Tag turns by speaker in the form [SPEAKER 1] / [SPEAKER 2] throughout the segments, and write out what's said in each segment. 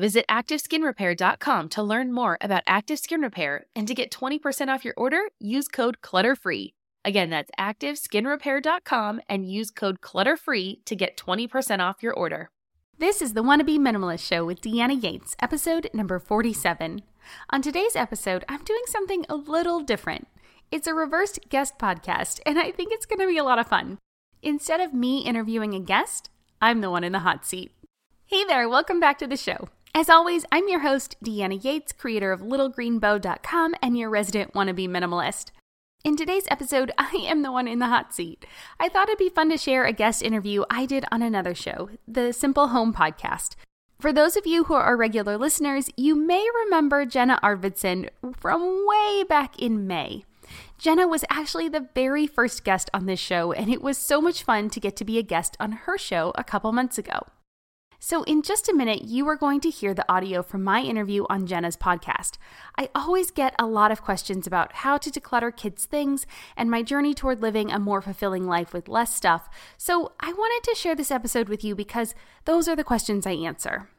[SPEAKER 1] Visit ActiveSkinRepair.com to learn more about Active Skin Repair and to get 20% off your order, use code CLUTTERFREE. Again, that's ActiveSkinRepair.com and use code CLUTTERFREE to get 20% off your order. This is the Wanna Minimalist Show with Deanna Yates, episode number 47. On today's episode, I'm doing something a little different. It's a reversed guest podcast, and I think it's going to be a lot of fun. Instead of me interviewing a guest, I'm the one in the hot seat. Hey there, welcome back to the show. As always, I'm your host, Deanna Yates, creator of littlegreenbow.com and your resident wannabe minimalist. In today's episode, I am the one in the hot seat. I thought it'd be fun to share a guest interview I did on another show, the Simple Home Podcast. For those of you who are regular listeners, you may remember Jenna Arvidson from way back in May. Jenna was actually the very first guest on this show, and it was so much fun to get to be a guest on her show a couple months ago. So, in just a minute, you are going to hear the audio from my interview on Jenna's podcast. I always get a lot of questions about how to declutter kids' things and my journey toward living a more fulfilling life with less stuff. So, I wanted to share this episode with you because those are the questions I answer.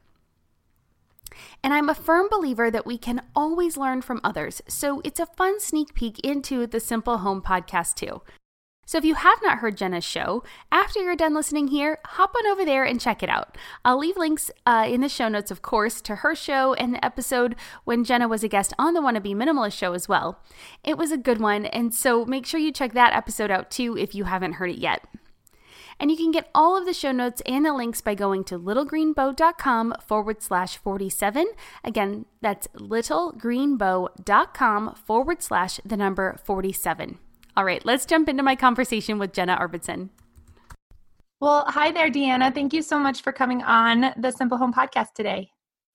[SPEAKER 1] And I'm a firm believer that we can always learn from others, so it's a fun sneak peek into the Simple Home podcast, too. So if you have not heard Jenna's show, after you're done listening here, hop on over there and check it out. I'll leave links uh, in the show notes, of course, to her show and the episode when Jenna was a guest on the Wanna Be Minimalist show as well. It was a good one, and so make sure you check that episode out too if you haven't heard it yet. And you can get all of the show notes and the links by going to littlegreenbow.com forward slash 47. Again, that's littlegreenbow.com forward slash the number 47. All right, let's jump into my conversation with Jenna Arvidson.
[SPEAKER 2] Well, hi there, Deanna. Thank you so much for coming on the Simple Home podcast today.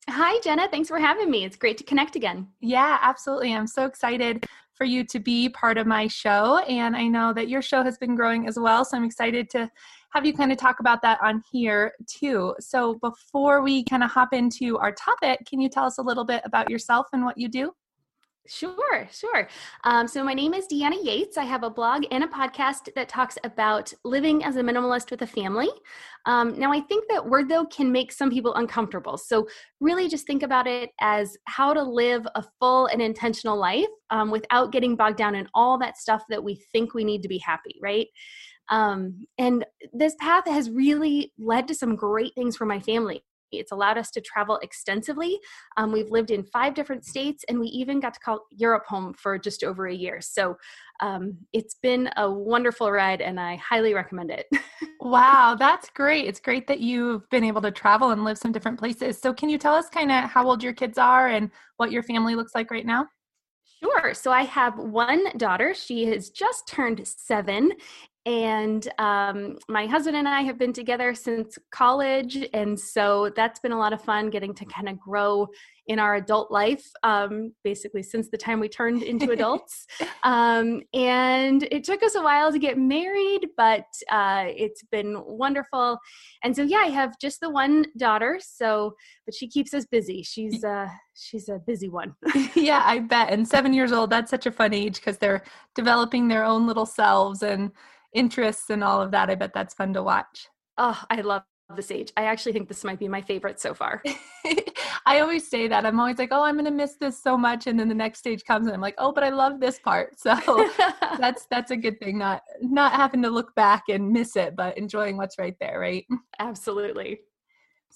[SPEAKER 1] Hi, Jenna. Thanks for having me. It's great to connect again.
[SPEAKER 2] Yeah, absolutely. I'm so excited for you to be part of my show. And I know that your show has been growing as well. So I'm excited to have you kind of talk about that on here too. So before we kind of hop into our topic, can you tell us a little bit about yourself and what you do?
[SPEAKER 1] Sure, sure. Um, so, my name is Deanna Yates. I have a blog and a podcast that talks about living as a minimalist with a family. Um, now, I think that word, though, can make some people uncomfortable. So, really just think about it as how to live a full and intentional life um, without getting bogged down in all that stuff that we think we need to be happy, right? Um, and this path has really led to some great things for my family. It's allowed us to travel extensively. Um, we've lived in five different states, and we even got to call Europe home for just over a year. So um, it's been a wonderful ride, and I highly recommend it.
[SPEAKER 2] wow, that's great. It's great that you've been able to travel and live some different places. So, can you tell us kind of how old your kids are and what your family looks like right now?
[SPEAKER 1] Sure. So I have one daughter. She has just turned seven,
[SPEAKER 3] and um, my husband and I have been together since college. And so that's been a lot of fun getting to kind of grow in our adult life, um, basically since the time we turned into adults. um, and it took us a while to get married, but uh, it's been wonderful. And so, yeah, I have just the one daughter. So, but she keeps us busy. She's uh, she's a busy one.
[SPEAKER 2] yeah, I bet. And seven years old, that's such a fun age because they're developing their own little selves and interests and all of that. I bet that's fun to watch.
[SPEAKER 3] Oh, I love this age. I actually think this might be my favorite so far.
[SPEAKER 2] I always say that. I'm always like, oh, I'm going to miss this so much. And then the next stage comes and I'm like, oh, but I love this part. So that's, that's a good thing. Not, not having to look back and miss it, but enjoying what's right there. Right.
[SPEAKER 3] Absolutely.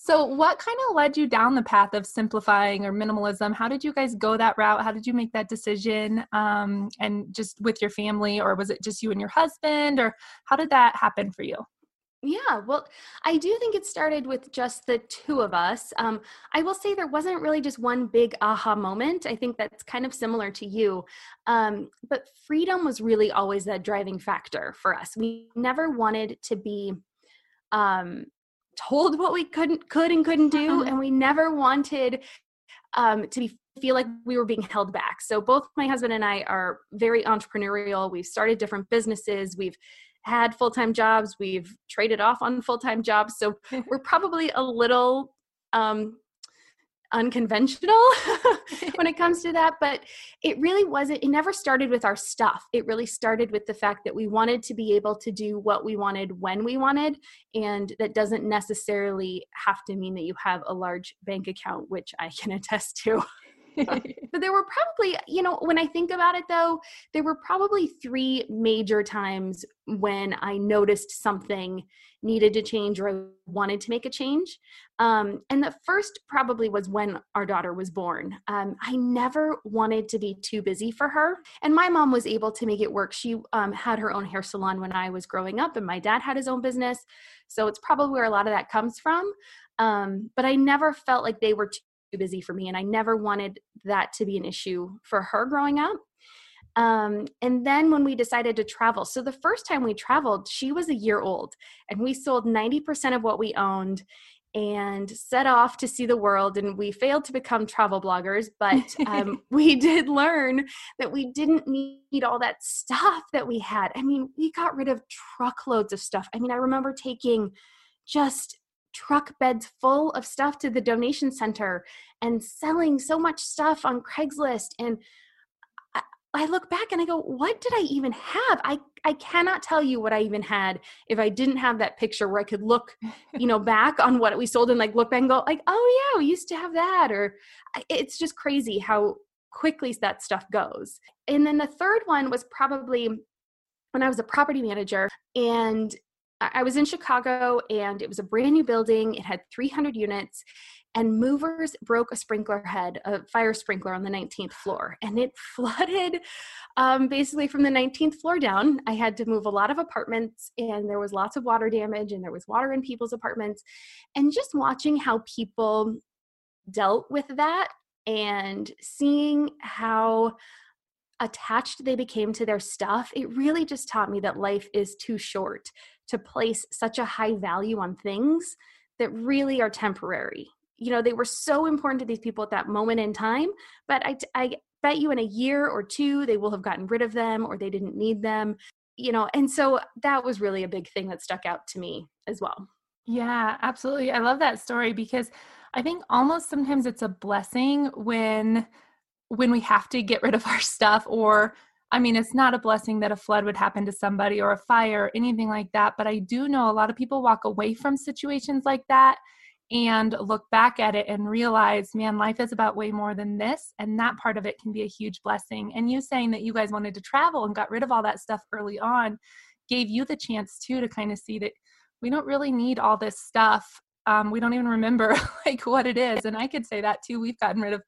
[SPEAKER 2] So, what kind of led you down the path of simplifying or minimalism? How did you guys go that route? How did you make that decision? Um, and just with your family, or was it just you and your husband, or how did that happen for you?
[SPEAKER 3] Yeah, well, I do think it started with just the two of us. Um, I will say there wasn't really just one big aha moment. I think that's kind of similar to you. Um, but freedom was really always that driving factor for us. We never wanted to be um, told what we couldn't could and couldn't do and we never wanted um, to be feel like we were being held back. So both my husband and i are very entrepreneurial. We've started different businesses. We've had full-time jobs. We've traded off on full-time jobs. So we're probably a little um, unconventional when it comes to that but it really wasn't it never started with our stuff. It really started with the fact that we wanted to be able to do what we wanted when we wanted and that doesn't necessarily have to mean that you have a large bank account which i can attest to. But there were probably, you know, when I think about it though, there were probably three major times when I noticed something needed to change or I wanted to make a change. Um, and the first probably was when our daughter was born. Um, I never wanted to be too busy for her. And my mom was able to make it work. She um, had her own hair salon when I was growing up, and my dad had his own business. So it's probably where a lot of that comes from. Um, but I never felt like they were too busy for me and i never wanted that to be an issue for her growing up um, and then when we decided to travel so the first time we traveled she was a year old and we sold 90% of what we owned and set off to see the world and we failed to become travel bloggers but um, we did learn that we didn't need all that stuff that we had i mean we got rid of truckloads of stuff i mean i remember taking just truck beds full of stuff to the donation center and selling so much stuff on Craigslist. And I, look back and I go, what did I even have? I, I cannot tell you what I even had if I didn't have that picture where I could look, you know, back on what we sold and like look back and go like, oh yeah, we used to have that. Or it's just crazy how quickly that stuff goes. And then the third one was probably when I was a property manager and I was in Chicago and it was a brand new building. It had 300 units and movers broke a sprinkler head, a fire sprinkler on the 19th floor, and it flooded um, basically from the 19th floor down. I had to move a lot of apartments, and there was lots of water damage, and there was water in people's apartments. And just watching how people dealt with that and seeing how attached they became to their stuff, it really just taught me that life is too short to place such a high value on things that really are temporary. You know, they were so important to these people at that moment in time, but I, I bet you in a year or two, they will have gotten rid of them or they didn't need them, you know, and so that was really a big thing that stuck out to me as well.
[SPEAKER 2] Yeah, absolutely. I love that story because I think almost sometimes it's a blessing when when we have to get rid of our stuff or I mean, it's not a blessing that a flood would happen to somebody or a fire or anything like that, but I do know a lot of people walk away from situations like that and look back at it and realize, man, life is about way more than this. And that part of it can be a huge blessing. And you saying that you guys wanted to travel and got rid of all that stuff early on gave you the chance too to kind of see that we don't really need all this stuff. Um, we don't even remember like what it is. And I could say that too. We've gotten rid of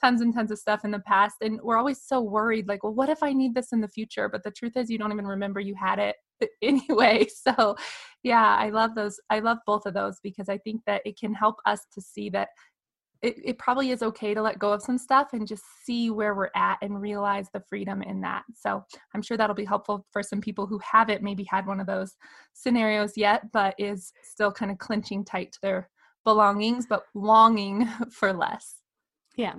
[SPEAKER 2] tons and tons of stuff in the past and we're always so worried like well what if i need this in the future but the truth is you don't even remember you had it anyway so yeah i love those i love both of those because i think that it can help us to see that it, it probably is okay to let go of some stuff and just see where we're at and realize the freedom in that. So I'm sure that'll be helpful for some people who haven't maybe had one of those scenarios yet, but is still kind of clenching tight to their belongings, but longing for less.
[SPEAKER 4] Yeah.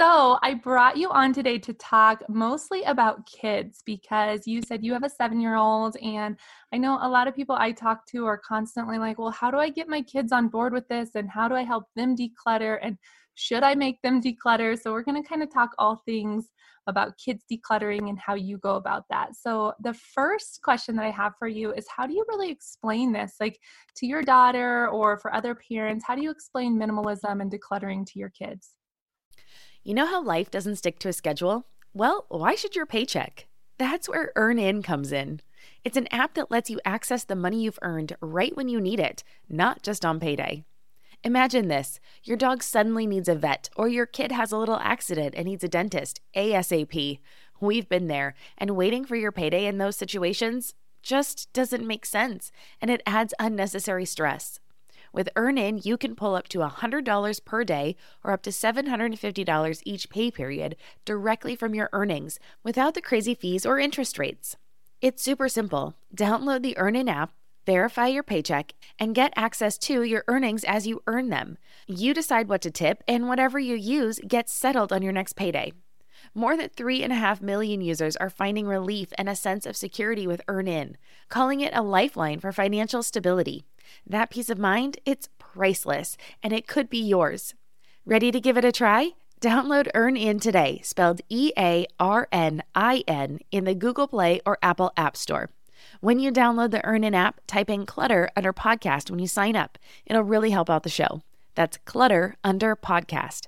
[SPEAKER 2] So, I brought you on today to talk mostly about kids because you said you have a seven year old. And I know a lot of people I talk to are constantly like, well, how do I get my kids on board with this? And how do I help them declutter? And should I make them declutter? So, we're going to kind of talk all things about kids decluttering and how you go about that. So, the first question that I have for you is how do you really explain this, like to your daughter or for other parents? How do you explain minimalism and decluttering to your kids?
[SPEAKER 4] You know how life doesn't stick to a schedule? Well, why should your paycheck? That's where EarnIn comes in. It's an app that lets you access the money you've earned right when you need it, not just on payday. Imagine this your dog suddenly needs a vet, or your kid has a little accident and needs a dentist ASAP. We've been there, and waiting for your payday in those situations just doesn't make sense, and it adds unnecessary stress. With EarnIn, you can pull up to $100 per day or up to $750 each pay period directly from your earnings without the crazy fees or interest rates. It's super simple. Download the EarnIn app, verify your paycheck, and get access to your earnings as you earn them. You decide what to tip, and whatever you use gets settled on your next payday. More than 3.5 million users are finding relief and a sense of security with EarnIn, calling it a lifeline for financial stability. That peace of mind, it's priceless, and it could be yours. Ready to give it a try? Download EarnIn today, spelled E A R N I N, in the Google Play or Apple App Store. When you download the EarnIn app, type in Clutter under podcast when you sign up. It'll really help out the show. That's Clutter under podcast.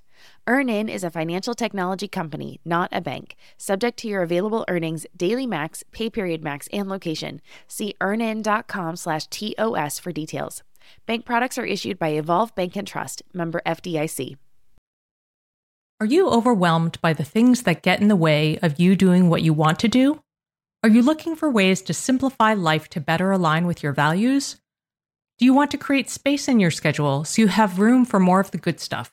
[SPEAKER 4] EarnIn is a financial technology company, not a bank. Subject to your available earnings, daily max, pay period max, and location. See earnin.com slash TOS for details. Bank products are issued by Evolve Bank and Trust, member FDIC.
[SPEAKER 5] Are you overwhelmed by the things that get in the way of you doing what you want to do? Are you looking for ways to simplify life to better align with your values? Do you want to create space in your schedule so you have room for more of the good stuff?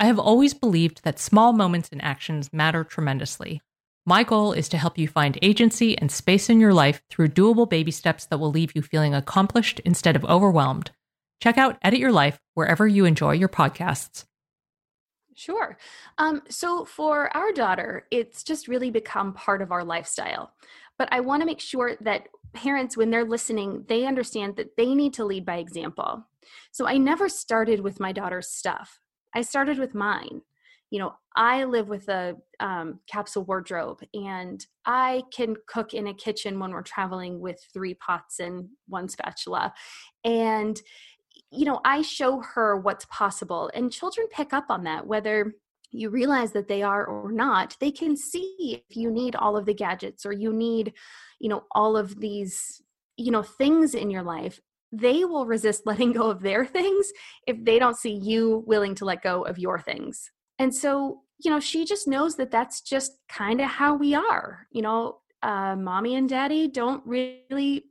[SPEAKER 5] I have always believed that small moments and actions matter tremendously. My goal is to help you find agency and space in your life through doable baby steps that will leave you feeling accomplished instead of overwhelmed. Check out Edit Your Life wherever you enjoy your podcasts.
[SPEAKER 3] Sure. Um, so for our daughter, it's just really become part of our lifestyle. But I want to make sure that parents, when they're listening, they understand that they need to lead by example. So I never started with my daughter's stuff. I started with mine. You know, I live with a um, capsule wardrobe and I can cook in a kitchen when we're traveling with three pots and one spatula. And, you know, I show her what's possible, and children pick up on that, whether you realize that they are or not they can see if you need all of the gadgets or you need you know all of these you know things in your life they will resist letting go of their things if they don't see you willing to let go of your things. And so, you know, she just knows that that's just kind of how we are. You know, uh, mommy and daddy don't really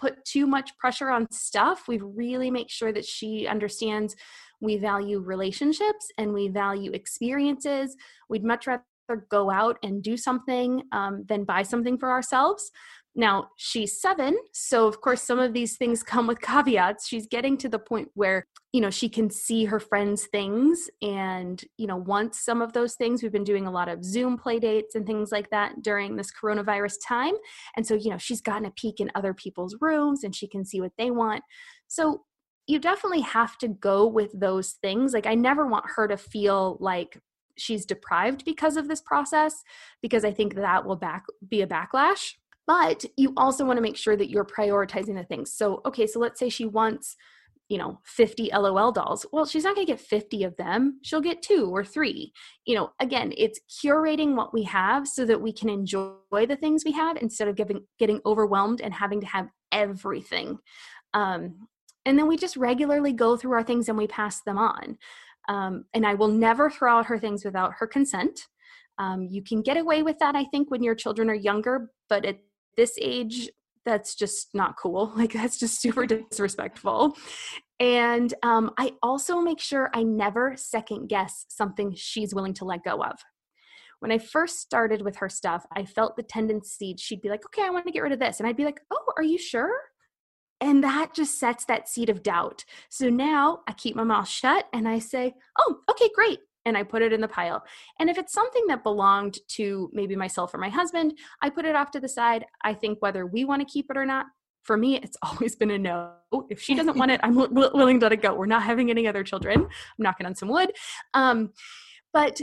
[SPEAKER 3] put too much pressure on stuff. We really make sure that she understands we value relationships and we value experiences. We'd much rather go out and do something um, than buy something for ourselves. Now, she's seven, so of course, some of these things come with caveats. She's getting to the point where, you know, she can see her friends' things and, you know, wants some of those things. We've been doing a lot of Zoom play dates and things like that during this coronavirus time. And so, you know, she's gotten a peek in other people's rooms and she can see what they want. So, you definitely have to go with those things. Like, I never want her to feel like she's deprived because of this process because I think that will back be a backlash but you also want to make sure that you're prioritizing the things. So okay so let's say she wants you know 50 lol dolls. Well she's not going to get 50 of them. She'll get two or three. You know again it's curating what we have so that we can enjoy the things we have instead of getting getting overwhelmed and having to have everything. Um, and then we just regularly go through our things and we pass them on. Um, and i will never throw out her things without her consent. Um, you can get away with that i think when your children are younger but at this age that's just not cool. Like that's just super disrespectful. And um, I also make sure I never second guess something she's willing to let go of. When I first started with her stuff, I felt the tendency she'd be like, okay, I want to get rid of this. And I'd be like, oh, are you sure? And that just sets that seed of doubt. So now I keep my mouth shut and I say, oh, okay, great and I put it in the pile. And if it's something that belonged to maybe myself or my husband, I put it off to the side. I think whether we want to keep it or not, for me, it's always been a no. If she doesn't want it, I'm w- willing to let it go. We're not having any other children. I'm knocking on some wood. Um, but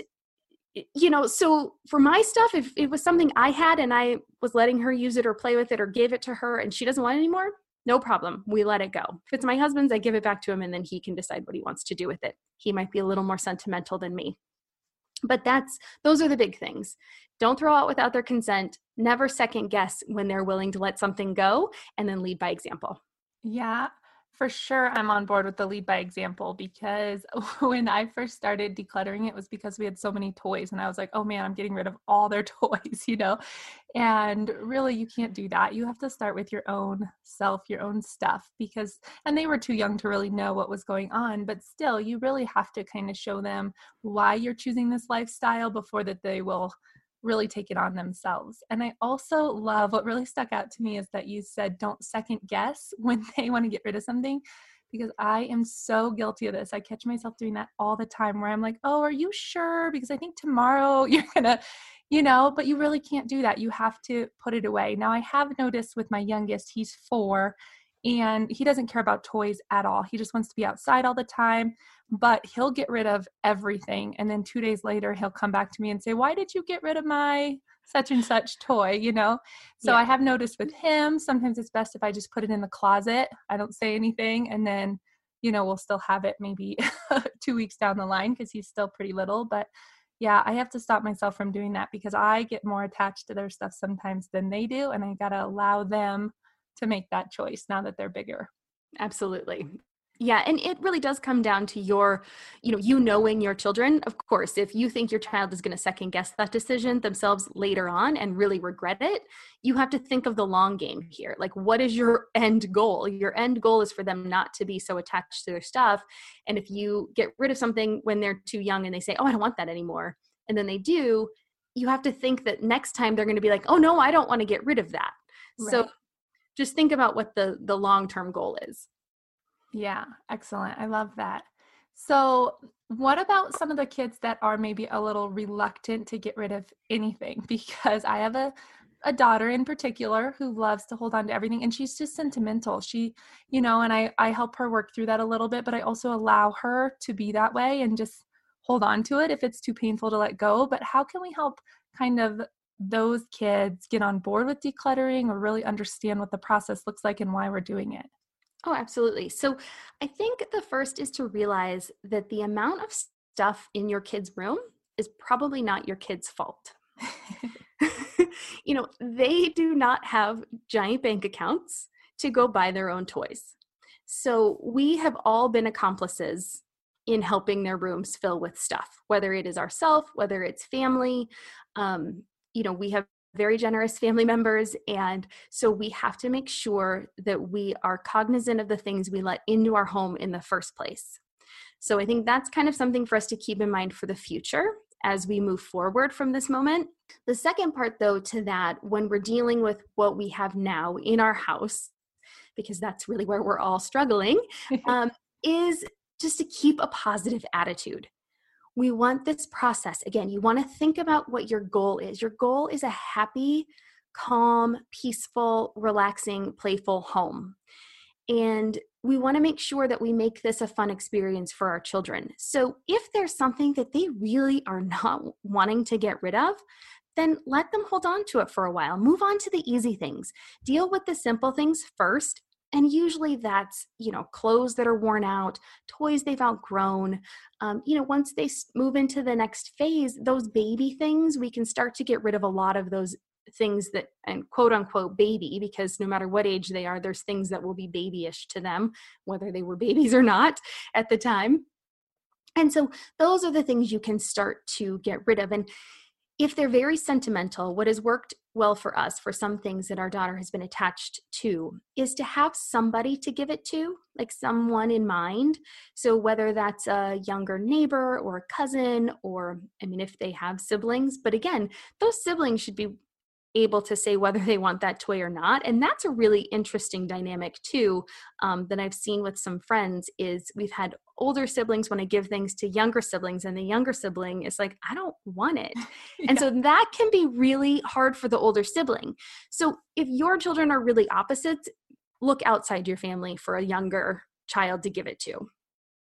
[SPEAKER 3] you know, so for my stuff, if it was something I had and I was letting her use it or play with it or gave it to her and she doesn't want it anymore, no problem. We let it go. If it's my husband's, I give it back to him and then he can decide what he wants to do with it. He might be a little more sentimental than me. But that's those are the big things. Don't throw out without their consent. Never second guess when they're willing to let something go and then lead by example.
[SPEAKER 2] Yeah for sure i'm on board with the lead by example because when i first started decluttering it was because we had so many toys and i was like oh man i'm getting rid of all their toys you know? And really you can't do that. You have to start with your own self your own stuff because and they were too young to really know what was going on but still you really have to kind of show them why you're choosing this lifestyle before that they will really take it on themselves. And I also love what really stuck out to me is that you said don't second guess when they want to get rid of something because I am so guilty of this. I catch myself doing that all the time where I'm like, "Oh, are you sure? Because I think tomorrow you're going to, you know, but you really can't do that. You have to put it away." Now, I have noticed with my youngest, he's 4 and he doesn't care about toys at all. He just wants to be outside all the time, but he'll get rid of everything. And then two days later, he'll come back to me and say, Why did you get rid of my such and such toy? You know? So yeah. I have noticed with him, sometimes it's best if I just put it in the closet. I don't say anything. And then, you know, we'll still have it maybe two weeks down the line because he's still pretty little. But yeah, I have to stop myself from doing that because I get more attached to their stuff sometimes than they do. And I got to allow them to make that choice now that they're bigger.
[SPEAKER 3] Absolutely. Yeah, and it really does come down to your, you know, you knowing your children. Of course, if you think your child is going to second guess that decision themselves later on and really regret it, you have to think of the long game here. Like, what is your end goal? Your end goal is for them not to be so attached to their stuff. And if you get rid of something when they're too young and they say, oh, I don't want that anymore, and then they do, you have to think that next time they're going to be like, oh, no, I don't want to get rid of that. Right. So just think about what the the long term goal is
[SPEAKER 2] yeah excellent i love that so what about some of the kids that are maybe a little reluctant to get rid of anything because i have a a daughter in particular who loves to hold on to everything and she's just sentimental she you know and i i help her work through that a little bit but i also allow her to be that way and just hold on to it if it's too painful to let go but how can we help kind of those kids get on board with decluttering or really understand what the process looks like and why we're doing it?
[SPEAKER 3] Oh, absolutely. So I think the first is to realize that the amount of stuff in your kid's room is probably not your kid's fault. you know, they do not have giant bank accounts to go buy their own toys. So we have all been accomplices in helping their rooms fill with stuff, whether it is ourself, whether it's family. Um, you know we have very generous family members and so we have to make sure that we are cognizant of the things we let into our home in the first place. So i think that's kind of something for us to keep in mind for the future as we move forward from this moment. The second part though to that when we're dealing with what we have now in our house because that's really where we're all struggling um, is just to keep a positive attitude we want this process. Again you want to think about what your goal is. Your goal is a happy calm peaceful relaxing playful home. And we want to make sure that we make this a fun experience for our children. So if there's something that they really are not wanting to get rid of then let them hold on to it for a while. Move on to the easy things. Deal with the simple things first and usually that's you know clothes that are worn out toys they've outgrown um, you know once they move into the next phase those baby things we can start to get rid of a lot of those things that and quote unquote baby because no matter what age they are there's things that will be babyish to them whether they were babies or not at the time. And so those are the things you can start to get rid of and if they're very sentimental, what has worked well for us for some things that our daughter has been attached to is to have somebody to give it to, like someone in mind. So, whether that's a younger neighbor or a cousin, or I mean, if they have siblings, but again, those siblings should be able to say whether they want that toy or not and that's a really interesting dynamic too um, that i've seen with some friends is we've had older siblings want to give things to younger siblings and the younger sibling is like i don't want it. Yeah. and so that can be really hard for the older sibling. So if your children are really opposites look outside your family for a younger child to give it to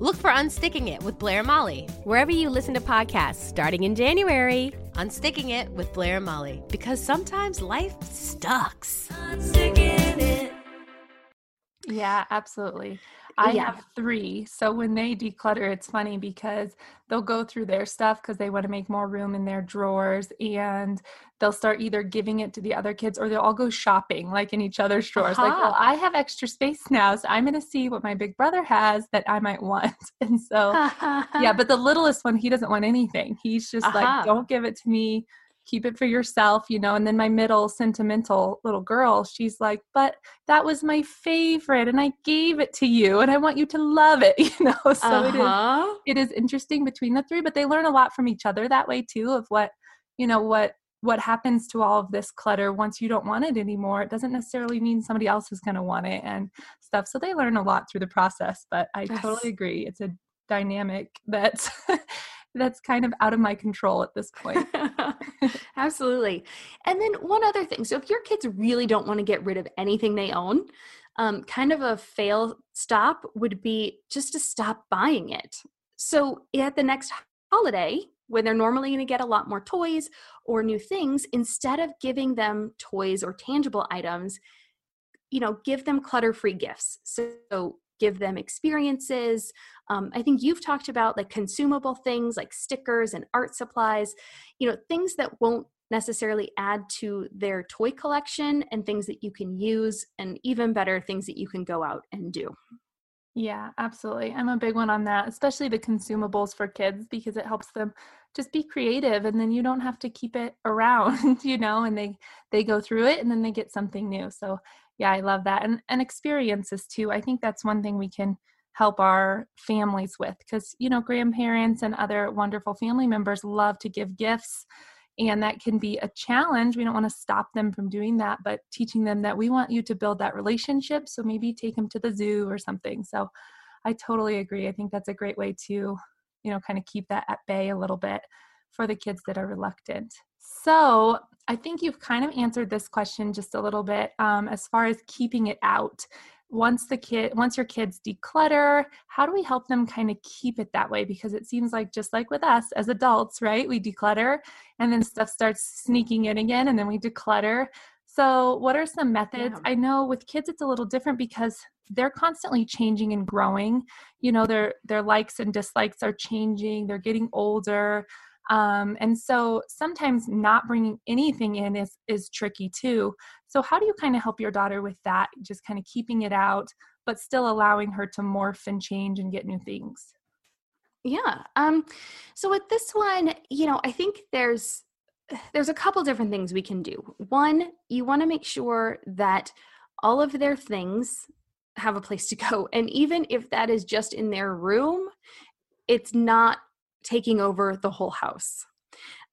[SPEAKER 6] Look for Unsticking It with Blair and Molly,
[SPEAKER 7] wherever you listen to podcasts, starting in January.
[SPEAKER 6] Unsticking It with Blair and Molly, because sometimes life sucks.
[SPEAKER 2] Yeah, absolutely. I yeah. have three. So when they declutter, it's funny because they'll go through their stuff because they want to make more room in their drawers and they'll start either giving it to the other kids or they'll all go shopping like in each other's drawers. Uh-huh. Like, well, I have extra space now, so I'm going to see what my big brother has that I might want. And so, yeah, but the littlest one, he doesn't want anything. He's just uh-huh. like, don't give it to me keep it for yourself, you know. And then my middle sentimental little girl, she's like, but that was my favorite and I gave it to you and I want you to love it, you know. So uh-huh. it is it is interesting between the three, but they learn a lot from each other that way too of what, you know, what what happens to all of this clutter once you don't want it anymore it doesn't necessarily mean somebody else is going to want it and stuff so they learn a lot through the process but i yes. totally agree it's a dynamic that's that's kind of out of my control at this point.
[SPEAKER 3] Absolutely. And then one other thing. So if your kids really don't want to get rid of anything they own, um, kind of a fail stop would be just to stop buying it. So at the next holiday, when they're normally going to get a lot more toys or new things, instead of giving them toys or tangible items, you know, give them clutter free gifts. So give them experiences. Um, I think you've talked about like consumable things like stickers and art supplies, you know, things that won't necessarily add to their toy collection and things that you can use, and even better, things that you can go out and do.
[SPEAKER 2] Yeah, absolutely. I'm a big one on that, especially the consumables for kids because it helps them just be creative and then you don't have to keep it around, you know, and they they go through it and then they get something new. So yeah i love that and and experiences too i think that's one thing we can help our families with because you know grandparents and other wonderful family members love to give gifts And that can be a challenge. We don't want to stop them from doing that, but teaching them that we want you to build that relationship. So maybe take them to the zoo or something. So I totally agree. I think that's a great way to, you know, kind of keep that at bay a little bit for the kids that are reluctant. So I think you've kind of answered this question just a little bit um, as far as keeping it out. Once the kid once your kids declutter how do we help them kind of keep it that way? Because it seems like just like with us as adults right we declutter and then stuff starts sneaking in again and then we declutter. So what are some methods? Yeah. i know with kids it's a little different because they're constantly changing and growing. You know their their likes and dislikes are changing they're getting older um, and so sometimes not bringing anything in is is tricky too. So how do you kind of help your daughter with that just kind of keeping it out but still allowing her to morph and change and get new things?
[SPEAKER 3] Yeah um so with this one you know i think there's there's a couple different things we can do. One you want to make sure that all of their things have a place to go and even if that is just in their room it's not taking over the whole house.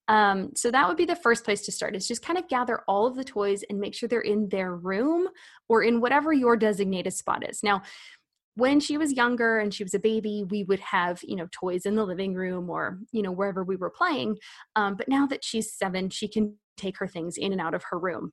[SPEAKER 3] Um, so that would be the first place to start is just kind of gather all of the toys and make sure they're in their room or in whatever your designated spot is. Now, when she was younger and she was a baby, we would have, you know, toys in the living room or, you know, wherever we were playing. Um, but now that she's seven, she can take her things in and out of her room.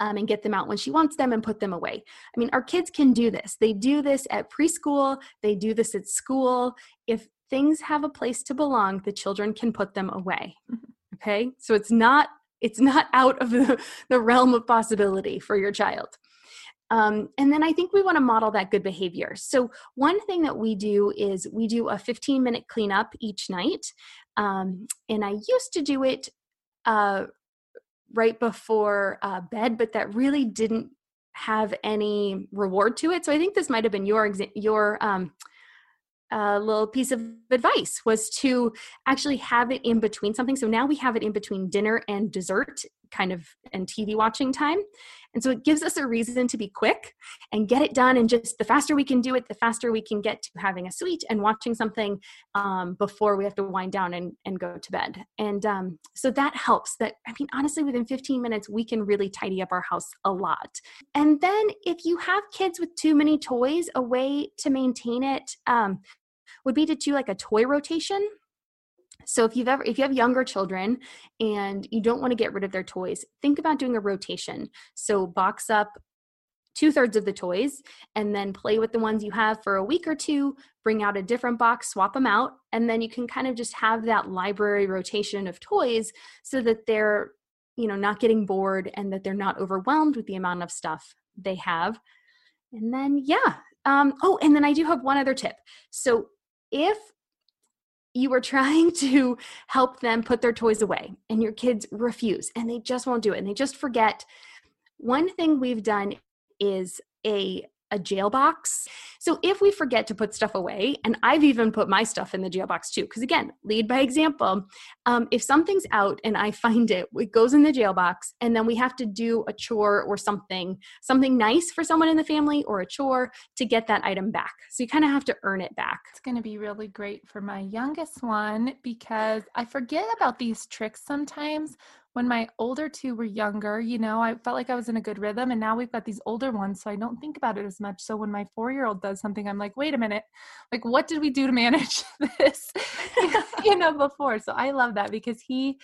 [SPEAKER 3] Um, and get them out when she wants them and put them away. I mean, our kids can do this. They do this at preschool, they do this at school. If things have a place to belong the children can put them away mm-hmm. okay? So it's not it's not out of the, the realm of possibility for your child. Um, and then i think we want to model that good behavior. So one thing that we do is we do a 15 minute cleanup each night um, and i used to do it uh, right before uh, bed but that really didn't have any reward to it. So i think this might have been your your um, a little piece of advice was to actually have it in between something. So now we have it in between dinner and dessert kind of and TV watching time. And so it gives us a reason to be quick and get it done. And just the faster we can do it, the faster we can get to having a sweet and watching something um, before we have to wind down and, and go to bed. And um, so that helps. That, I mean, honestly, within 15 minutes, we can really tidy up our house a lot. And then if you have kids with too many toys, a way to maintain it um, would be to do like a toy rotation so if you've ever if you have younger children and you don't want to get rid of their toys, think about doing a rotation. So box up two thirds of the toys and then play with the ones you have for a week or two, bring out a different box, swap them out, and then you can kind of just have that library rotation of toys so that they're, you know, not getting bored and that they're not overwhelmed with the amount of stuff they have. And then, yeah. Um, oh, and then I do have one other tip. So if you are trying to help them put their toys away and your kids refuse and they just won't do it and they just forget. One thing we've done is a a jail box. So if we forget to put stuff away, and I've even put my stuff in the jail box too, because again, lead by example. Um, if something's out and I find it, it goes in the jail box, and then we have to do a chore or something, something nice for someone in the family or a chore to get that item back. So you kind of have to earn it back.
[SPEAKER 2] It's going to be really great for my youngest one because I forget about these tricks sometimes when my older two were younger, you know, I felt like I was in a good rhythm. And now we've got these older ones, so I don't think about it as much. So when my four year old does something, I'm like, wait a minute, like, what did we do to manage this, you know, before? So I love that because he,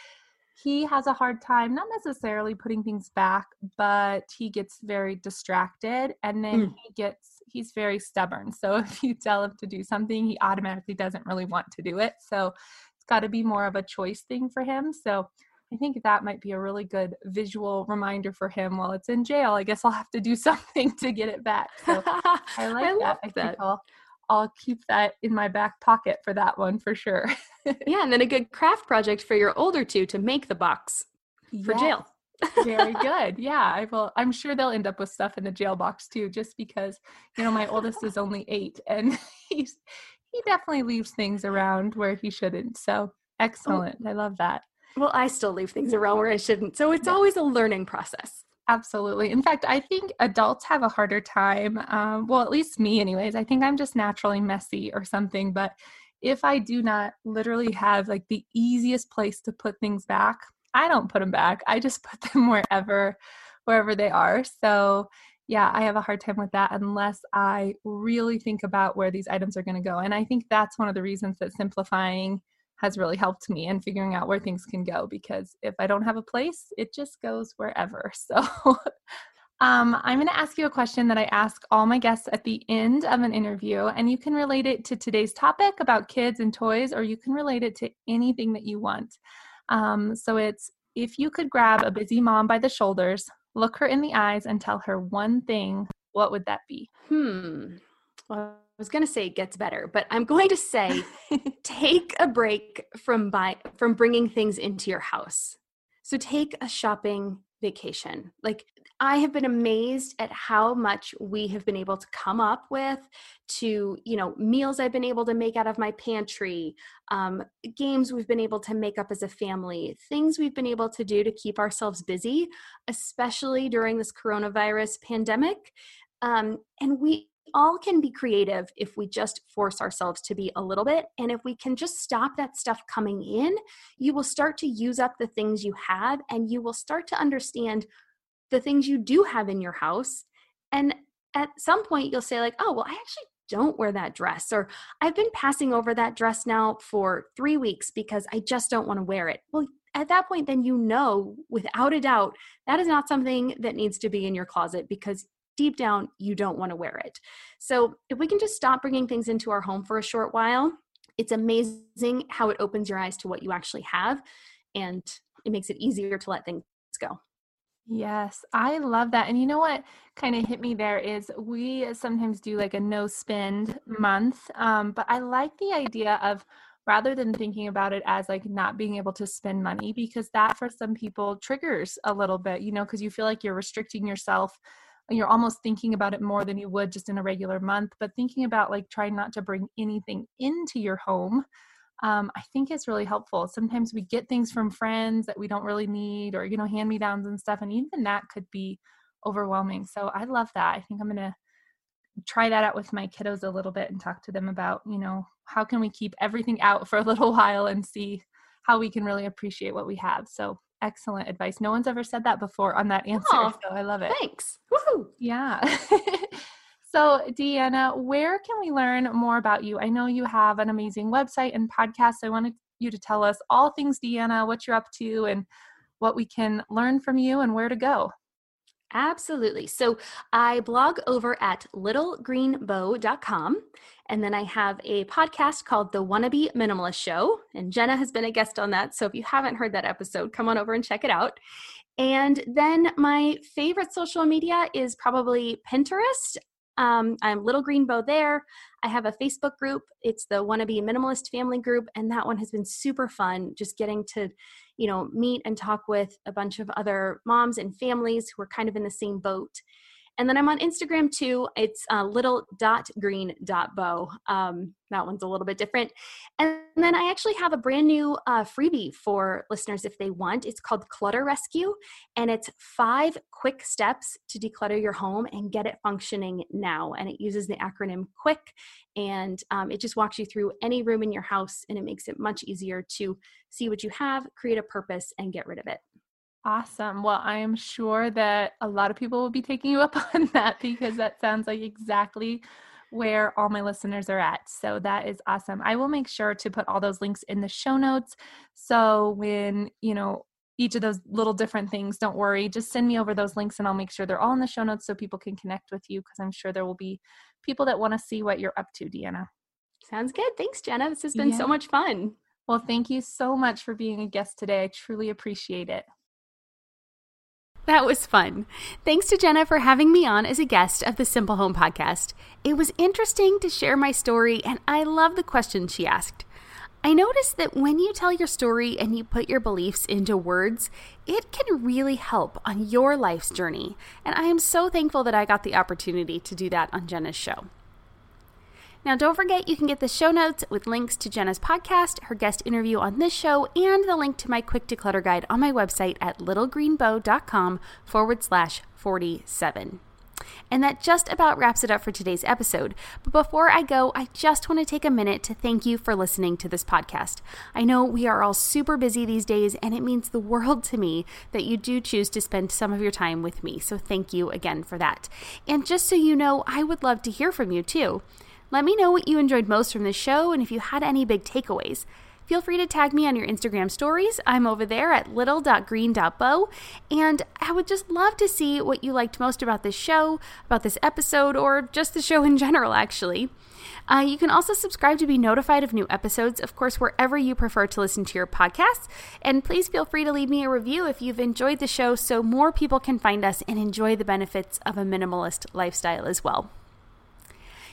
[SPEAKER 2] he has a hard time not necessarily putting things back but he gets very distracted and then mm. he gets he's very stubborn so if you tell him to do something he automatically doesn't really want to do it so it's got to be more of a choice thing for him so I think that might be a really good visual reminder for him while it's in jail. I guess I'll have to do something to get it back. So I like I that. I think I'll, I'll keep that in my back pocket for that one for sure.
[SPEAKER 3] yeah, and then a good craft project for your older two to make the box for jail.
[SPEAKER 2] Very good. Yeah, I will. I'm sure they'll end up with stuff in the jail box too, just because you know my oldest is only eight, and he's he definitely leaves things around where he shouldn't. So oh. excellent. Oh. I love that.
[SPEAKER 3] Well, I still leave things around where I shouldn't. So it's yeah. always a learning process.
[SPEAKER 2] Absolutely. In fact, I think adults have a harder time. Um, well, at least me, anyways. I think I'm just naturally messy or something. But if I do not literally have like the easiest place to put things back, I don't put them back. I just put them wherever wherever they are. So yeah, I have a hard time with that unless I really think about where these items are going to go. And I think that's one of the reasons that simplifying has really helped me in figuring out where things can go because if I don't have a place, it just goes wherever. So um, I'm going to ask you a question that I ask all my guests at the end of an interview, and you can relate it to today's topic about kids and toys, or you can relate it to anything that you want. Um, so it's if you could grab a busy mom by the shoulders, look her in the eyes, and tell her one thing, what would that be?
[SPEAKER 3] Hmm. Well, was going to say it gets better, but I'm going to say take a break from buy from bringing things into your house. So take a shopping vacation. Like I have been amazed at how much we have been able to come up with to, you know, meals I've been able to make out of my pantry, um, games we've been able to make up as a family, things we've been able to do to keep ourselves busy, especially during this coronavirus pandemic. Um, and we all can be creative if we just force ourselves to be a little bit. And if we can just stop that stuff coming in, you will start to use up the things you have and you will start to understand the things you do have in your house. And at some point, you'll say, like, oh, well, I actually don't wear that dress. Or I've been passing over that dress now for three weeks because I just don't want to wear it. Well, at that point, then you know without a doubt that is not something that needs to be in your closet because deep down you don't want to wear it. So if we can just stop bringing things into our home for a short while, it's amazing how it opens your eyes to what you actually have and it makes it easier to let things go.
[SPEAKER 2] Yes, I love that. And you know what kind of hit me there is we sometimes do like a no spend month. Um, but I like the idea of rather than thinking about it as like not being able to spend money, because that for some people triggers a little bit, you know, because you feel like you're restricting yourself you're almost thinking about it more than you would just in a regular month but thinking about like trying not to bring anything into your home um, i think is really helpful. Sometimes we get things from friends that we don't really need or you know hand me downs and stuff and even that could be overwhelming so i love that. I think i'm gonna try that out with my kiddos a little bit and talk to them about you know how can we keep everything out for a little while and see how we can really appreciate what we have so excellent advice. No one's ever said that before on that answer. Oh, so I love it.
[SPEAKER 3] Thanks. Woohoo.
[SPEAKER 2] Yeah. so, Deanna, where can we learn more about you? I know you have an amazing website and podcast. I wanted you to tell us all things Deanna, what you're up to, and what we can learn from you and where to go.
[SPEAKER 3] Absolutely. So I blog over at littlegreenbow.com. And then I have a podcast called The Wannabe Minimalist Show. And Jenna has been a guest on that. So if you haven't heard that episode, come on over and check it out. And then my favorite social media is probably Pinterest. Um, I'm Little Green Bow there. I have a Facebook group. It's the Wannabe Minimalist Family Group, and that one has been super fun. Just getting to, you know, meet and talk with a bunch of other moms and families who are kind of in the same boat. And then I'm on Instagram too. It's uh, little dot green dot bow. Um, that one's a little bit different. And then I actually have a brand new uh, freebie for listeners if they want. It's called Clutter Rescue, and it's five quick steps to declutter your home and get it functioning now. And it uses the acronym QUICK, and um, it just walks you through any room in your house, and it makes it much easier to see what you have, create a purpose, and get rid of it.
[SPEAKER 2] Awesome. Well, I am sure that a lot of people will be taking you up on that because that sounds like exactly where all my listeners are at. So that is awesome. I will make sure to put all those links in the show notes. So when, you know, each of those little different things, don't worry, just send me over those links and I'll make sure they're all in the show notes so people can connect with you because I'm sure there will be people that want to see what you're up to, Deanna.
[SPEAKER 3] Sounds good. Thanks, Jenna. This has been yeah. so much fun.
[SPEAKER 2] Well, thank you so much for being a guest today. I truly appreciate it.
[SPEAKER 1] That was fun. Thanks to Jenna for having me on as a guest of the Simple Home podcast. It was interesting to share my story, and I love the questions she asked. I noticed that when you tell your story and you put your beliefs into words, it can really help on your life's journey. And I am so thankful that I got the opportunity to do that on Jenna's show. Now, don't forget you can get the show notes with links to Jenna's podcast, her guest interview on this show, and the link to my quick declutter guide on my website at littlegreenbow.com forward slash 47. And that just about wraps it up for today's episode. But before I go, I just want to take a minute to thank you for listening to this podcast. I know we are all super busy these days, and it means the world to me that you do choose to spend some of your time with me. So thank you again for that. And just so you know, I would love to hear from you too. Let me know what you enjoyed most from the show and if you had any big takeaways. Feel free to tag me on your Instagram stories. I'm over there at little.green.bow. And I would just love to see what you liked most about this show, about this episode, or just the show in general, actually. Uh, you can also subscribe to be notified of new episodes, of course, wherever you prefer to listen to your podcasts. And please feel free to leave me a review if you've enjoyed the show so more people can find us and enjoy the benefits of a minimalist lifestyle as well.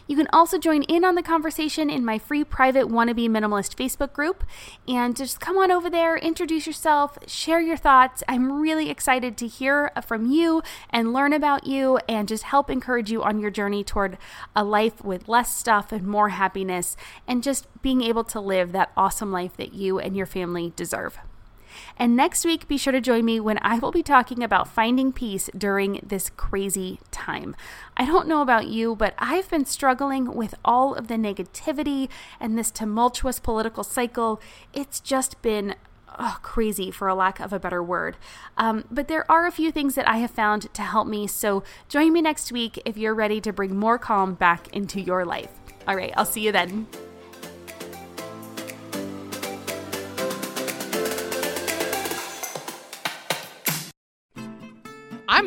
[SPEAKER 1] You can also join in on the conversation in my free private Wannabe Minimalist Facebook group. And just come on over there, introduce yourself, share your thoughts. I'm really excited to hear from you and learn about you and just help encourage you on your journey toward a life with less stuff and more happiness and just being able to live that awesome life that you and your family deserve. And next week, be sure to join me when I will be talking about finding peace during this crazy time. I don't know about you, but I've been struggling with all of the negativity and this tumultuous political cycle. It's just been oh, crazy, for a lack of a better word. Um, but there are a few things that I have found to help me. So join me next week if you're ready to bring more calm back into your life. All right, I'll see you then.